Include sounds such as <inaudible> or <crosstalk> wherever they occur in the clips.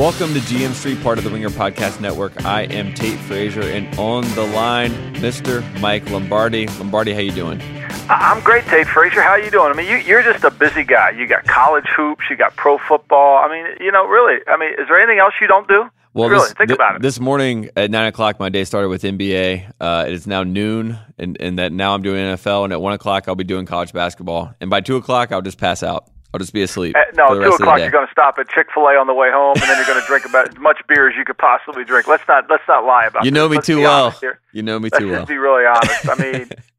Welcome to GM Street, part of the Ringer Podcast Network. I am Tate Frazier, and on the line, Mr. Mike Lombardi. Lombardi, how you doing? I'm great, Tate Frazier. How you doing? I mean, you, you're just a busy guy. You got college hoops, you got pro football. I mean, you know, really. I mean, is there anything else you don't do? Well, really, this, think th- about it. This morning at nine o'clock, my day started with NBA. Uh, it is now noon, and, and that now I'm doing NFL. And at one o'clock, I'll be doing college basketball. And by two o'clock, I'll just pass out. I'll just be asleep. Uh, no, two rest of the o'clock. You're going to stop at Chick Fil A on the way home, and then you're going to drink about as much beer as you could possibly drink. Let's not let's not lie about. You know this. me Let's too well. here. You know me Let's too well. be really honest. I mean, <laughs>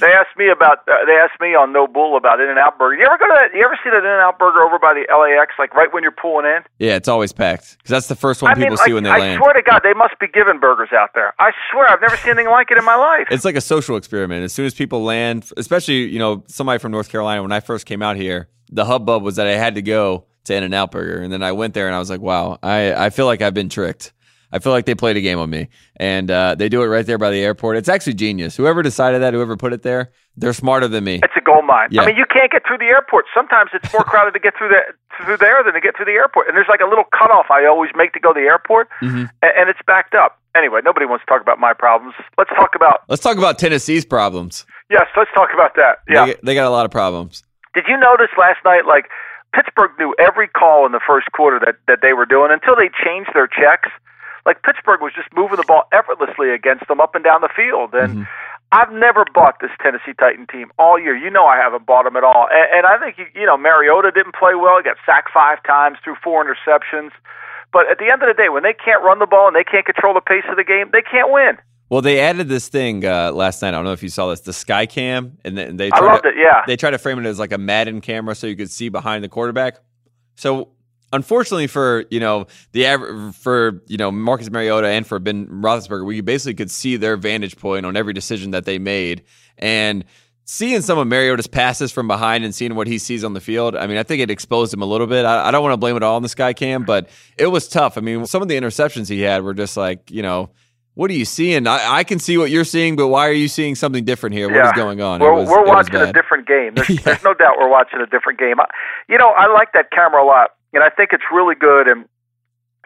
they asked me about uh, they asked me on No Bull about In-N-Out Burger. You ever go to that? You ever see that In-N-Out Burger over by the LAX, like right when you're pulling in? Yeah, it's always packed because that's the first one I people mean, see like, when they I land. swear to God, they must be giving burgers out there. I swear, I've never seen anything like it in my life. It's like a social experiment. As soon as people land, especially you know somebody from North Carolina, when I first came out here, the hubbub was that I had to go to In-N-Out Burger, and then I went there and I was like, wow, I I feel like I've been tricked. I feel like they played a game on me, and uh, they do it right there by the airport. It's actually genius. Whoever decided that, whoever put it there, they're smarter than me. It's a gold mine. Yeah. I mean, you can't get through the airport. Sometimes it's more crowded to get through the through there than to get through the airport. And there's like a little cutoff I always make to go to the airport, Mhm. and, and it's backed up. Anyway, nobody wants to talk about my problems. Let's talk about Let's talk about Tennessee's problems. yes. Let's talk about that. Yeah. They, they got a lot of problems. Did you notice last night? Like Pittsburgh knew every call in the first quarter that that they were doing until they changed their checks. Like Pittsburgh was just moving the ball effortlessly against them up and down the field, and. I've never bought this Tennessee Titan team all year. You know I haven't bought them at all. And, and I think, you, know, Mariota didn't play well. He got sacked five times, threw four interceptions. But at the end of the day, when they can't run the ball and they can't control the pace of the game, they can't win. Well, they added this thing uh, last night. I don't know if you saw this, the Sky Cam, and they, they I tried loved to, it, yeah. They try to frame it as like a Madden camera, so you could see behind the quarterback. So, unfortunately for you know the for you know Marcus Mariota and for Ben Roethlisberger, we basically could see their vantage point on every decision that they made, and seeing some of Mariota's passes from behind and seeing what he sees on the field. I mean, I think it exposed him a little bit. I, I don't want to blame it all on the Sky Cam, but it was tough. I mean, some of the interceptions he had were just like you know. What are you seeing? I, I can see what you're seeing, but why are you seeing something different here? What is Yeah. going on? We're, was- we're watching a different game. <laughs> There's, Yeah. there's no doubt we're watching a different game. I, you know, I like that camera a lot, and I think it's really good. And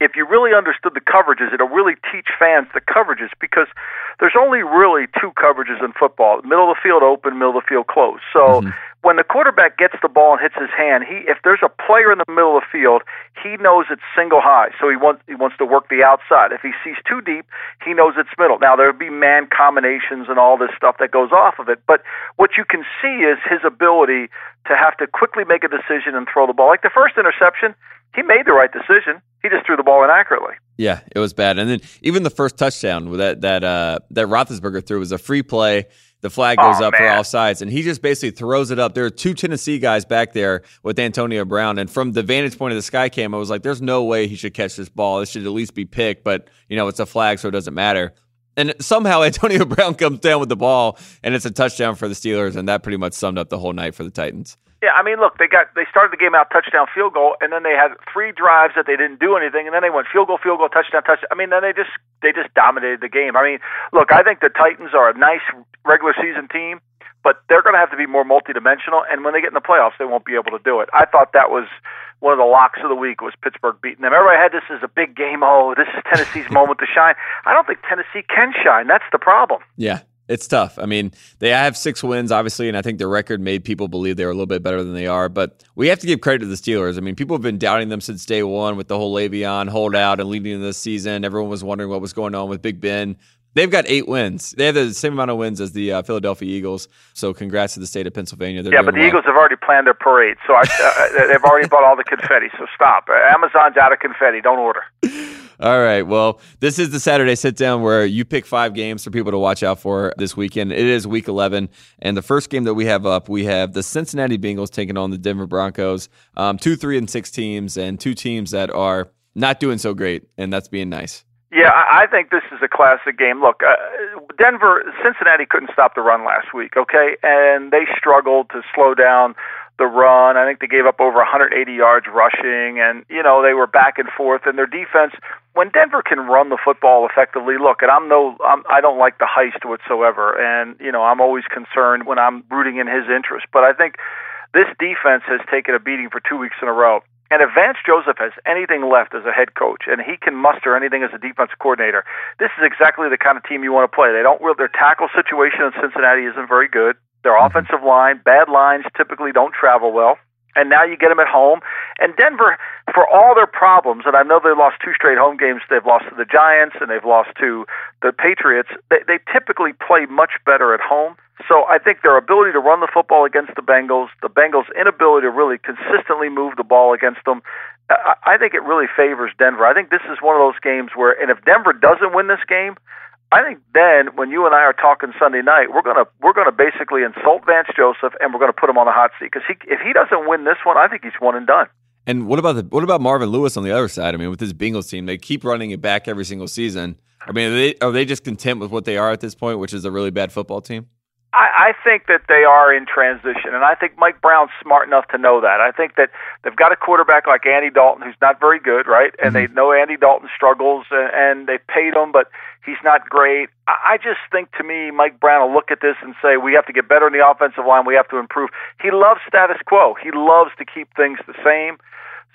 if you really understood the coverages, it'll really teach fans the coverages because there's only really two coverages in football: middle of the field open, middle of the field closed. So Mhm. When the quarterback gets the ball and hits his hand, he if there's a player in the middle of the field, he knows it's single high. So he wants he wants to work the outside. If he sees too deep, he knows it's middle. Now there'll be man combinations and all this stuff that goes off of it, but what you can see is his ability to have to quickly make a decision and throw the ball. Like the first interception, he made the right decision. He just threw the ball inaccurately. Yeah, it was bad. And then even the first touchdown that that uh, that Roethlisberger threw was a free play. The flag goes Oh, up for man. offsides, and he just basically throws it up. There are two Tennessee guys back there with Antonio Brown, and from the vantage point of the sky cam, I was like, "There's no way he should catch this ball. This should at least be picked." But you know, it's a flag, so it doesn't matter. And somehow <laughs> Antonio Brown comes down with the ball, and it's a touchdown for the Steelers, and that pretty much summed up the whole night for the Titans. Yeah, I mean, look, they got they started the game out touchdown, field goal, and then they had three drives that they didn't do anything, and then they went field goal, field goal, touchdown, touchdown. I mean, then they just they just dominated the game. I mean, look, I think the Titans are a nice regular season team, but they're going to have to be more multidimensional, and when they get in the playoffs, they won't be able to do it. I thought that was one of the locks of the week was Pittsburgh beating them. Everybody had this as a big game. Oh, this is Tennessee's <laughs> moment to shine. I don't think Tennessee can shine. That's the problem. Yeah, it's tough. I mean, they have six wins, obviously, and I think the record made people believe they were a little bit better than they are. But we have to give credit to the Steelers. I mean, people have been doubting them since day one with the whole Le'Veon holdout and leading into this season. Everyone was wondering what was going on with Big Ben. They've got eight wins. They have the same amount of wins as the uh, Philadelphia Eagles. So, congrats to the state of Pennsylvania. They're Yeah, but the well. Eagles have already planned their parade, so I, uh, they've already bought all the confetti. So stop. Uh, Amazon's out of confetti. Don't order. <laughs> All right. Well, this is the Saturday sit down where you pick five games for people to watch out for this weekend. It is week 11. And the first game that we have up, we have the Cincinnati Bengals taking on the Denver Broncos. Um, two, three, and six teams, and two teams that are not doing so great. And that's being nice. Yeah, I think this is a classic game. Look, uh, Denver, Cincinnati couldn't stop the run last week, okay? And they struggled to slow down the run. I think they gave up over 180 yards rushing, and, you know, they were back and forth. And their defense, when Denver can run the football effectively, look, and I'm no, I'm, I don't like the heist whatsoever. And, you know, I'm always concerned when I'm rooting in his interest. But I think this defense has taken a beating for two weeks in a row. And if Vance Joseph has anything left as a head coach and he can muster anything as a defensive coordinator, this is exactly the kind of team you want to play. They don't their tackle situation in Cincinnati isn't very good. Their mm-hmm. offensive line, bad lines typically don't travel well. And now you get them at home. And Denver, for all their problems, and I know they lost two straight home games. They've lost to the Giants and they've lost to the Patriots. They, they typically play much better at home. So I think their ability to run the football against the Bengals, the Bengals' inability to really consistently move the ball against them, I I think it really favors Denver. I think this is one of those games where, and if Denver doesn't win this game, I think then when you and I are talking Sunday night, we're gonna we're gonna basically insult Vance Joseph and we're gonna put him on the hot seat because he if he doesn't win this one, I think he's one and done. And what about the what about Marvin Lewis on the other side? I mean, with this Bengals team, they keep running it back every single season. I mean, are they are they just content with what they are at this point, which is a really bad football team? I, think that they are in transition, and I think Mike Brown's smart enough to know that. I think that they've got a quarterback like Andy Dalton who's not very good, right? And mm-hmm. they know Andy Dalton struggles, and, they paid him, but he's not great. I, I just think to me, Mike Brown will look at this and say, we have to get better in the offensive line. We have to improve. He loves status quo. He loves to keep things the same.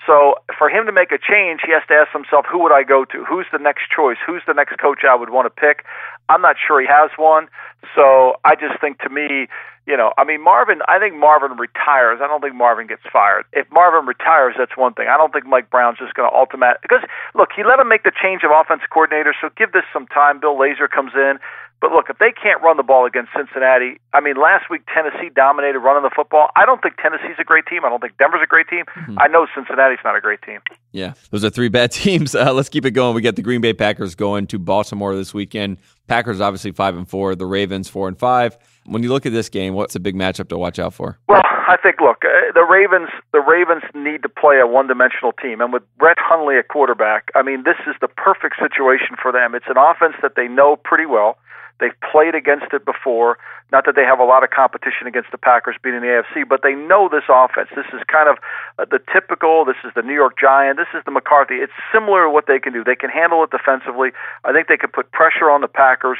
So for him to make a change, he has to ask himself, who would I go to? Who's the next choice? Who's the next coach I would want to pick? I'm not sure he has one. So I just think to me, you know, I mean, Marvin, I think Marvin retires. I don't think Marvin gets fired. If Marvin retires, that's one thing. I don't think Mike Brown's just going to ultimate because look, he let him make the change of offensive coordinator, so give this some time. Bill Lazor comes in. But look, if they can't run the ball against Cincinnati, I mean, last week Tennessee dominated running the football. I don't think Tennessee's a great team. I don't think Denver's a great team. Mm-hmm. I know Cincinnati's not a great team. Yeah, those are three bad <laughs> teams. Uh, let's keep it going. We got the Green Bay Packers going to Baltimore this weekend. Packers obviously five and four. The Ravens four and five. When you look at this game, what's a big matchup to watch out for? Well, I think look, uh, the Ravens the Ravens need to play a one-dimensional team and with Brett Hundley at quarterback, I mean, this is the perfect situation for them. It's an offense that they know pretty well. They've played against it before. Not that they have a lot of competition against the Packers being in the AFC, but they know this offense. This is kind of uh, the typical. This is the New York Giant. This is the McCarthy. It's similar to what they can do. They can handle it defensively. I think they can put pressure on the Packers,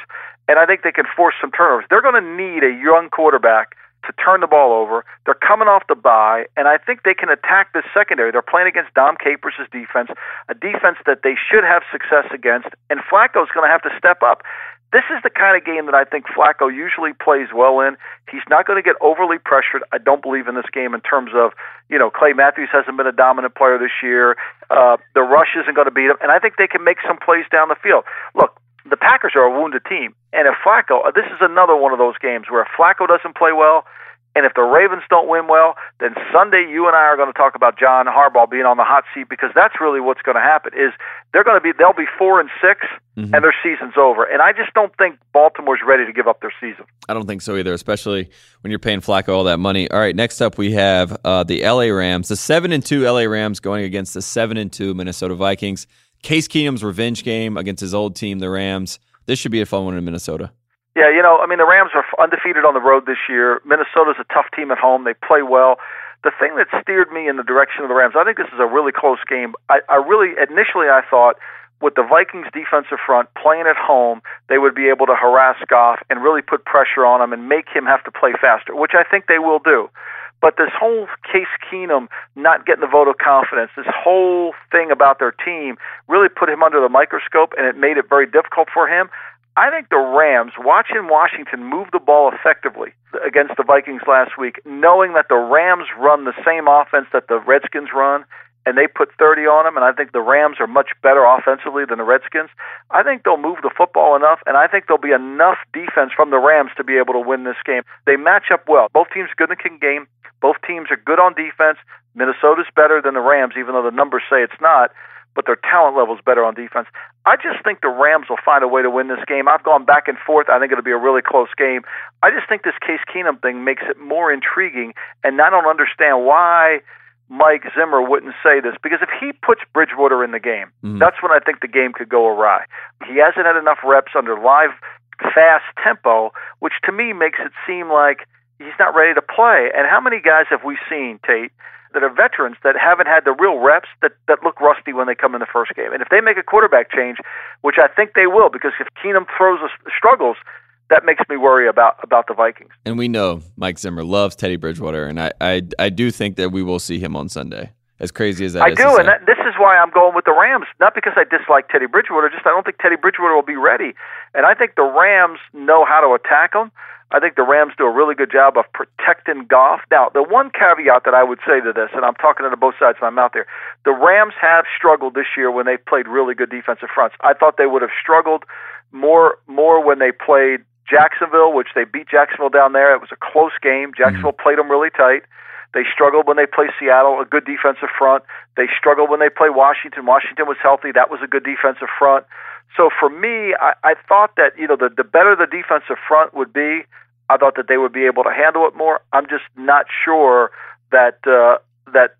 and I think they can force some turnovers. They're going to need a young quarterback to turn the ball over. They're coming off the bye, and I think they can attack this secondary. They're playing against Dom Capers' defense, a defense that they should have success against, and Flacco's going to have to step up. This is the kind of game that I think Flacco usually plays well in. He's not going to get overly pressured. I don't believe in this game in terms of, you know, Clay Matthews hasn't been a dominant player this year. Uh, the rush isn't going to beat him, and I think they can make some plays down the field. Look, the Packers are a wounded team, and if Flacco, this is another one of those games where if Flacco doesn't play well, and if the Ravens don't win well, then Sunday you and I are going to talk about John Harbaugh being on the hot seat because that's really what's going to happen. Is they're going to be they'll be four and 6 mm-hmm. and their season's over. And I just don't think Baltimore's ready to give up their season. I don't think so either, especially when you're paying Flacco all that money. All right, next up we have uh, the LA Rams, the seven and two LA Rams going against the seven and two Minnesota Vikings. Case Keenum's revenge game against his old team, the Rams. This should be a fun one in Minnesota. Yeah, you know, I mean, the Rams are undefeated on the road this year. Minnesota's a tough team at home. They play well. The thing that steered me in the direction of the Rams, I think this is a really close game. I, I really, initially, I thought with the Vikings defensive front playing at home, they would be able to harass Goff and really put pressure on him and make him have to play faster, which I think they will do. But this whole Case Keenum not getting the vote of confidence, this whole thing about their team really put him under the microscope and it made it very difficult for him. I think the Rams, watching Washington move the ball effectively against the Vikings last week, knowing that the Rams run the same offense that the Redskins run, and they put 30 on them, and I think the Rams are much better offensively than the Redskins. I think they'll move the football enough, and I think there'll be enough defense from the Rams to be able to win this game. They match up well. Both teams good in the king game. Both teams are good on defense. Minnesota's better than the Rams, even though the numbers say it's not but their talent level is better on defense. I just think the Rams will find a way to win this game. I've gone back and forth. I think it'll be a really close game. I just think this Case Keenum thing makes it more intriguing, and I don't understand why Mike Zimmer wouldn't say this because if he puts Bridgewater in the game, mm-hmm. that's when I think the game could go awry. He hasn't had enough reps under live, fast tempo, which to me makes it seem like he's not ready to play. And how many guys have we seen, Tate? That are veterans that haven't had the real reps that, that look rusty when they come in the first game. And if they make a quarterback change, which I think they will, because if Keenum throws a, struggles, that makes me worry about about the Vikings. And we know Mike Zimmer loves Teddy Bridgewater, and I I, I do think that we will see him on Sunday. As crazy as that I is do, and that, this is why I'm going with the Rams. Not because I dislike Teddy Bridgewater, just I don't think Teddy Bridgewater will be ready. And I think the Rams know how to attack him. I think the Rams do a really good job of protecting Goff. Now, the one caveat that I would say to this, and I'm talking to both sides of my mouth here, the Rams have struggled this year when they played really good defensive fronts. I thought they would have struggled more more when they played Jacksonville, which they beat Jacksonville down there. It was a close game. Jacksonville mm-hmm. played them really tight. They struggled when they played Seattle, a good defensive front. They struggled when they played Washington. Washington was healthy. That was a good defensive front. So for me, I, I thought that you know the the better the defensive front would be, I thought that they would be able to handle it more. I'm just not sure that uh, that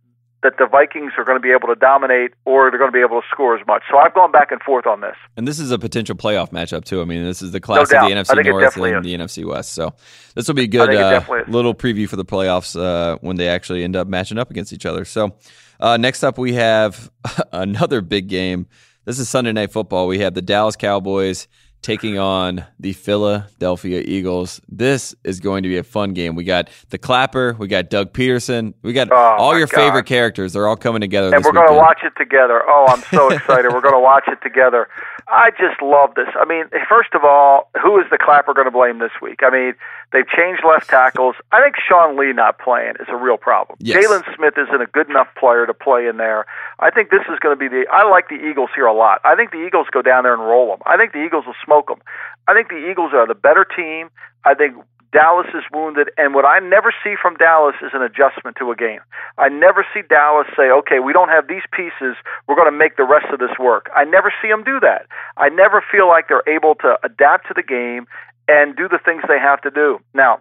that the Vikings are going to be able to dominate or they're going to be able to score as much. So I've gone back and forth on this. And this is a potential playoff matchup too. I mean, this is the class no of the NFC North and the NFC West. So this will be a good uh, little preview for the playoffs uh, when they actually end up matching up against each other. So uh, next up, we have <laughs> another big game. This is Sunday Night Football. We have the Dallas Cowboys taking on the Philadelphia Eagles. This is going to be a fun game. We got the Clapper, we got Doug Pederson, we got oh all your God. favorite characters. They're all coming together. And we're going to watch it together. Oh, I'm so <laughs> excited. we're going to watch it together. I just love this. I mean, first of all, who is the Clapper going to blame this week? I mean, they've changed left <laughs> tackles. I think Sean Lee not playing is a real problem. Yes. Jaylon Smith isn't a good enough player to play in there. I think this is going to be the. I like the Eagles here a lot. I think the Eagles go down there and roll them. I think the Eagles will smoke them. I think the Eagles are the better team. I think Dallas is wounded, and what I never see from Dallas is an adjustment to a game. I never see Dallas say, okay, we don't have these pieces, we're going to make the rest of this work. I never see them do that. I never feel like they're able to adapt to the game and do the things they have to do. Now,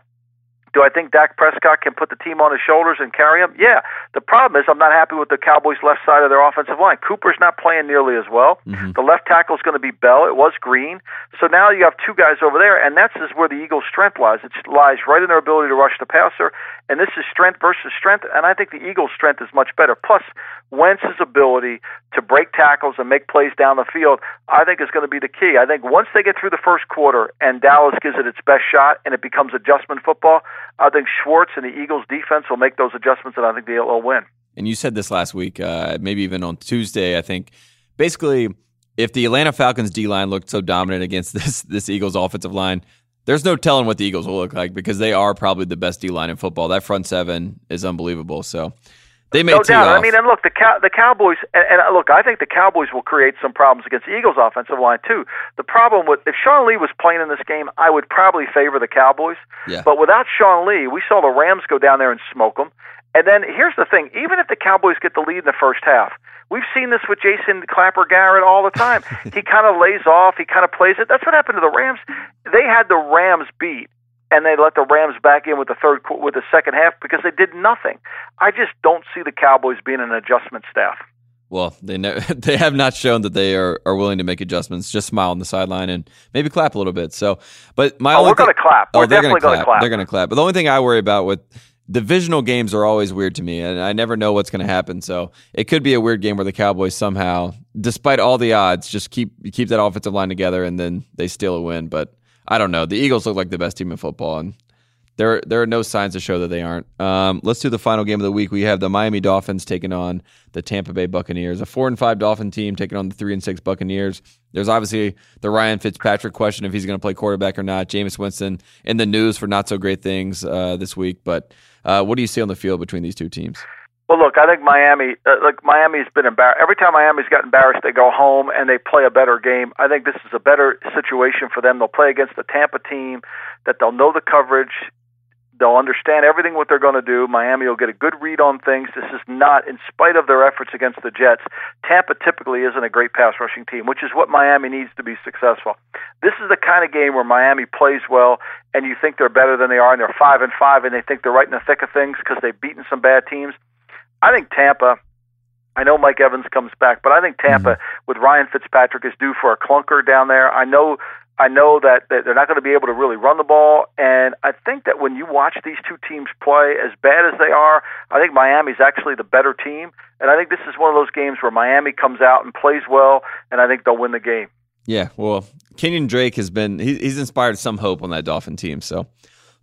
do I think Dak Prescott can put the team on his shoulders and carry them? Yeah. The problem is I'm not happy with the Cowboys' left side of their offensive line. Cooper's not playing nearly as well. Mm-hmm. The left tackle is going to be Bell. It was Green. So now you have two guys over there, and that's is where the Eagles' strength lies. It lies right in their ability to rush the passer, and this is strength versus strength, and I think the Eagles' strength is much better. Plus, Wentz's ability to break tackles and make plays down the field, I think is going to be the key. I think once they get through the first quarter and Dallas gives it its best shot and it becomes adjustment football, I think Schwartz and the Eagles defense will make those adjustments, and I think they'll win. And you said this last week, uh, maybe even on Tuesday. I think basically, if the Atlanta Falcons D line looked so dominant against <laughs> this this Eagles offensive line, there's no telling what the Eagles will look like because they are probably the best D line in football. That front seven is unbelievable. So they may no doubt. Off. I mean, and look, the Cow- the Cowboys, and, and uh, look, I think the Cowboys will create some problems against the Eagles' offensive line too. The problem with if Sean Lee was playing in this game, I would probably favor the Cowboys. Yeah. But without Sean Lee, we saw the Rams go down there and smoke them. And then here's the thing: even if the Cowboys get the lead in the first half, we've seen this with Jason Clapper Garrett all the time. <laughs> he kind of lays off, he kind of plays it. That's what happened to the Rams. They had the Rams beat and they let the Rams back in with the third with the second half because they did nothing. I just don't see the Cowboys being an adjustment staff. Well, they ne- <laughs> they have not shown that they are, are willing to make adjustments. Just smile on the sideline and maybe clap a little bit. So, but my oh, we're going to clap. Oh, we're they're definitely going to clap. They're going to clap. But the only thing I worry about with divisional games are always weird to me, and I never know what's going to happen. So it could be a weird game where the Cowboys somehow, despite all the odds, just keep keep that offensive line together and then they steal a win. But I don't know. The Eagles look like the best team in football, and there there are no signs to show that they aren't. Um, let's do the final game of the week. We have the Miami Dolphins taking on the Tampa Bay Buccaneers, a four and five Dolphin team taking on the three and six Buccaneers. There's obviously the Ryan Fitzpatrick question if he's going to play quarterback or not. Jameis Winston in the news for not so great things uh, this week, but uh, what do you see on the field between these two teams? Well, look, I think Miami, uh, like Miami's been embarrassed. Every time Miami's got embarrassed, they go home and they play a better game. I think this is a better situation for them. They'll play against the Tampa team that they'll know the coverage. They'll understand everything what they're going to do. Miami will get a good read on things. This is not, in spite of their efforts against the Jets, Tampa typically isn't a great pass rushing team, which is what Miami needs to be successful. This is the kind of game where Miami plays well, and you think they're better than they are, and they're five and five, and they think they're right in the thick of things because they've beaten some bad teams I think Tampa. I know Mike Evans comes back, but I think Tampa mm-hmm. with Ryan Fitzpatrick is due for a clunker down there. I know I know that, that they're not going to be able to really run the ball, and I think that when you watch these two teams play, as bad as they are, I think Miami's actually the better team, and I think this is one of those games where Miami comes out and plays well, and I think they'll win the game. Yeah, well, Kenyon Drake has been he, he's inspired some hope on that Dolphin team. So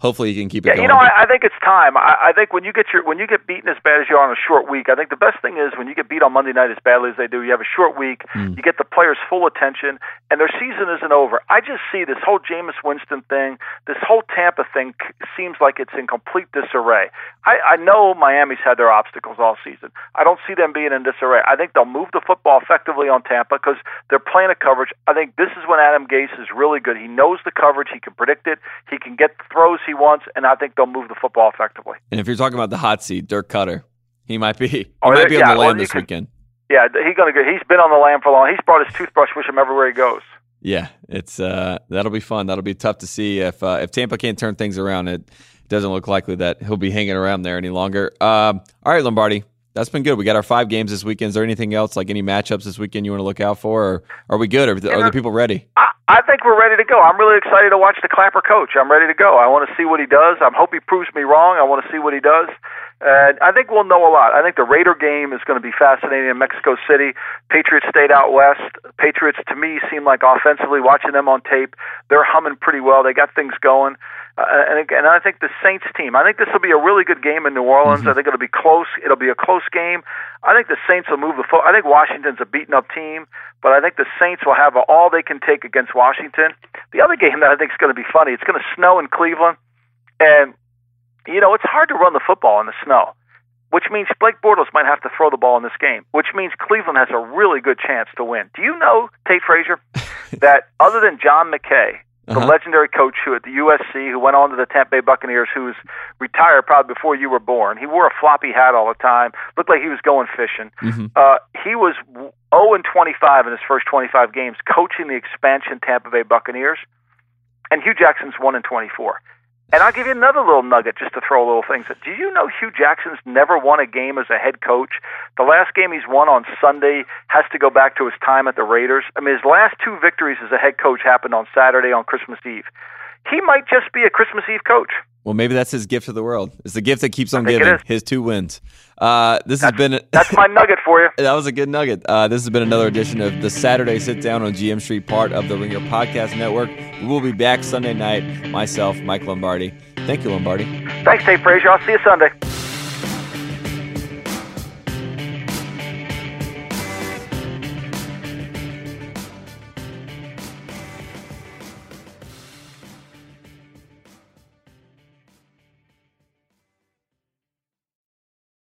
hopefully he can keep it yeah, going. you know, I, I think it's time. I, I think when you get your when you get beaten as bad as you are on a short week, I think the best thing is when you get beat on Monday night as badly as they do. You have a short week, Hmm. you get the players full attention, and their season isn't over. I just see this whole Jameis Winston thing, this whole Tampa thing seems like it's in complete disarray. I, I know Miami's had their obstacles all season. I don't see them being in disarray. I think they'll move the football effectively on Tampa because they're playing a coverage. I think this is when Adam Gase is really good. He knows the coverage, he can predict it, he can get the throws he wants, and I think they'll move the football effectively. and if you're talking about the hot seat, Dirk Koetter, he might be <laughs> he Oh, might be yeah, on the land this weekend. Yeah, he's gonna go. He's been on the land for long. He's brought his toothbrush with him everywhere he goes. Yeah, it's uh, that'll be fun. That'll be tough to see if uh, if Tampa can't turn things around. It doesn't look likely that he'll be hanging around there any longer. Um, all right, Lombardi, that's been good. We got our five games this weekend. Is there anything else like any matchups this weekend you want to look out for, or are we good? Are, are the people ready? I, I think we're ready to go. I'm really excited to watch the Clapper coach. I'm ready to go. I want to see what he does. I hope he proves me wrong. I want to see what he does. And I think we'll know a lot. I think the Raider game is going to be fascinating in Mexico City. Patriots stayed out west. Patriots, to me, seem like offensively, watching them on tape, they're humming pretty well. They got things going. Uh, and again, I think the Saints team. I think this will be a really good game in New Orleans. I think it'll be close. It'll be a close game. I think the Saints will move the foot. I think Washington's a beaten up team, but I think the Saints will have all they can take against Washington. The other game that I think is going to be funny. It's going to snow in Cleveland, and you know it's hard to run the football in the snow. Which means Blake Bortles might have to throw the ball in this game, which means Cleveland has a really good chance to win. Do you know, Tate Frazier, <laughs> that other than John McKay, the Uh-huh. legendary coach who at the USC, who went on to the Tampa Bay Buccaneers, who was retired probably before you were born. He wore a floppy hat all the time, looked like he was going fishing. Mhm. Uh, he was 0 and 25 in his first 25 games, coaching the expansion Tampa Bay Buccaneers, and Hue Jackson's 1 and 24. And I'll give you another little nugget just to throw a little things. Do you know Hue Jackson's never won a game as a head coach? The last game he's won on Sunday has to go back to his time at the Raiders. I mean, his last two victories as a head coach happened on Saturday on Christmas Eve. He might just be a Christmas Eve coach. Well, maybe that's his gift to the world. It's the gift that keeps on giving. His two wins. Uh, this has been A, <laughs> That's my nugget for you. <laughs> that was a good nugget. Uh, this has been another edition of the Saturday Sit Down on GM Street, part of the Ringer Podcast Network. We will be back Sunday night. Myself, Mike Lombardi. Thank you, Lombardi. Thanks, Tate Frazier. I'll see you Sunday.